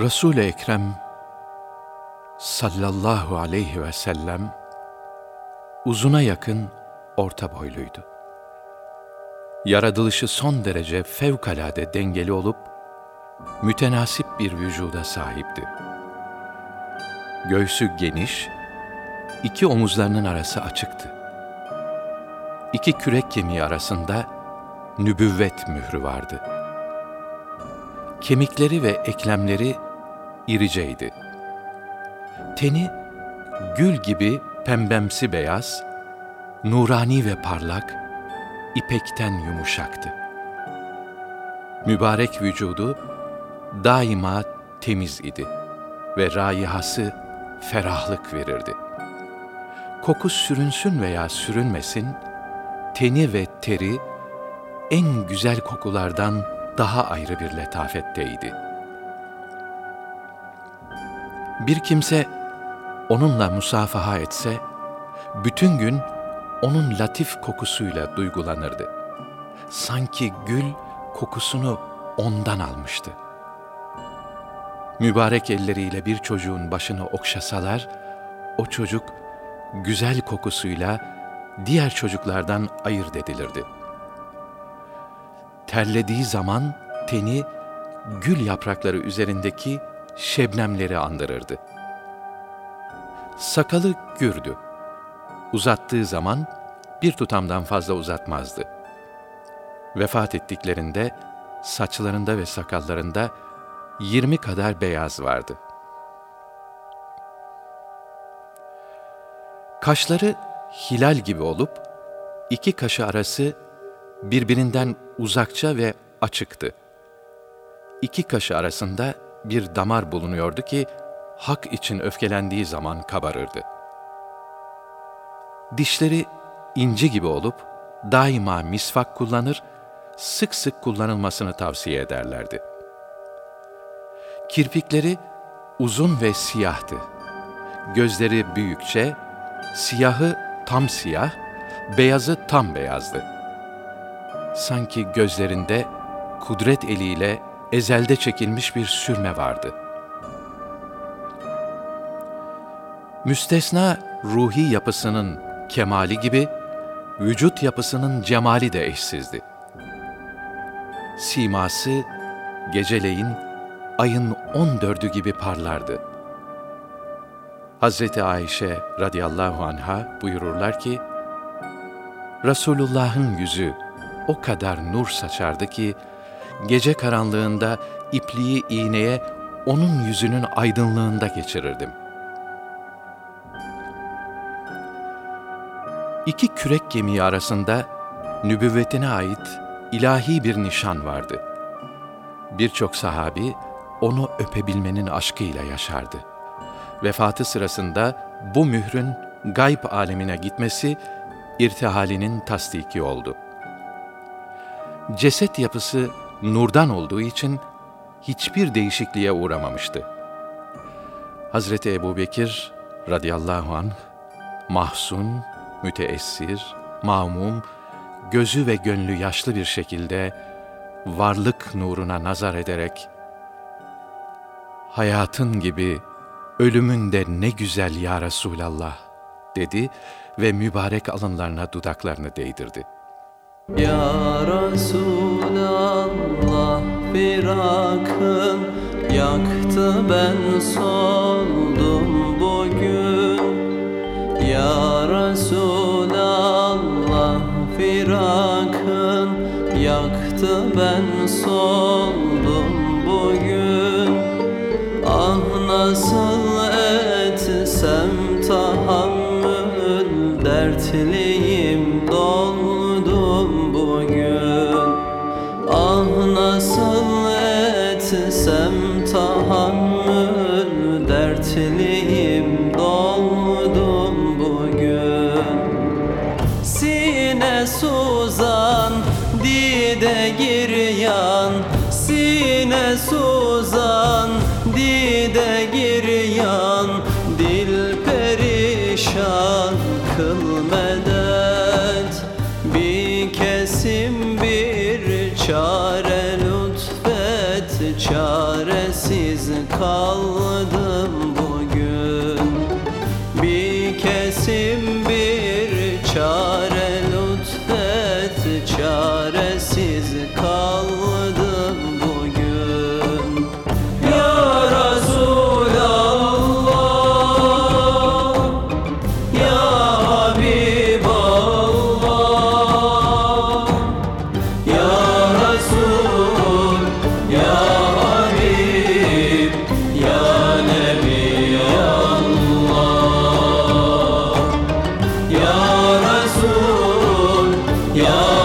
Resul-i Ekrem sallallahu aleyhi ve sellem uzuna yakın orta boyluydu. Yaratılışı son derece fevkalade dengeli olup mütenasip bir vücuda sahipti. Göğsü geniş, iki omuzlarının arası açıktı. İki kürek kemiği arasında nübüvvet mührü vardı. Kemikleri ve eklemleri iriceydi. Teni gül gibi pembemsi beyaz, nurani ve parlak, ipekten yumuşaktı. Mübarek vücudu daima temiz idi ve raihası ferahlık verirdi. Koku sürünsün veya sürünmesin, teni ve teri en güzel kokulardan daha ayrı bir letafetteydi. Bir kimse onunla musafaha etse, bütün gün onun latif kokusuyla duygulanırdı. Sanki gül kokusunu ondan almıştı. Mübarek elleriyle bir çocuğun başını okşasalar, o çocuk güzel kokusuyla diğer çocuklardan ayırt edilirdi. Terlediği zaman teni gül yaprakları üzerindeki şebnemleri andırırdı. Sakalı gürdü. Uzattığı zaman bir tutamdan fazla uzatmazdı. Vefat ettiklerinde saçlarında ve sakallarında yirmi kadar beyaz vardı. Kaşları hilal gibi olup, iki kaşı arası birbirinden uzakça ve açıktı. İki kaşı arasında bir damar bulunuyordu ki, hak için öfkelendiği zaman kabarırdı. Dişleri inci gibi olup, daima misvak kullanır, sık sık kullanılmasını tavsiye ederlerdi. Kirpikleri uzun ve siyahtı. Gözleri büyükçe, siyahı tam siyah, beyazı tam beyazdı. Sanki gözlerinde kudret eliyle ezelde çekilmiş bir sürme vardı. Müstesna ruhi yapısının kemali gibi, vücut yapısının cemali de eşsizdi. Siması geceleyin ayın on dördü gibi parlardı. Hazreti Ayşe radıyallahu anha buyururlar ki, Resulullah'ın yüzü o kadar nur saçardı ki, gece karanlığında ipliği iğneye onun yüzünün aydınlığında geçirirdim. İki kürek kemiği arasında nübüvvetine ait ilahi bir nişan vardı. Birçok sahabi onu öpebilmenin aşkıyla yaşardı. Vefatı sırasında bu mührün gayb alemine gitmesi irtihalinin tasdiki oldu. Ceset yapısı nurdan olduğu için hiçbir değişikliğe uğramamıştı. Hazreti Ebu Bekir radıyallahu anh, mahzun, müteessir, mamum, gözü ve gönlü yaşlı bir şekilde varlık nuruna nazar ederek hayatın gibi ölümün de ne güzel ya Resulallah dedi ve mübarek alınlarına dudaklarını değdirdi. Ya Resulallah firakın yaktı. Ben soldum bugün. Ya Resulallah firakın yaktı. Ben soldum bugün. Ah nasıl etsem tahammül dertliyim dertliyim doldum bugün. Sine suzan dide giryan Sine suzan dide giryan Dil perişan kıl medet Bir kesim bir çare lütfet Çaresiz kaldı isim 야.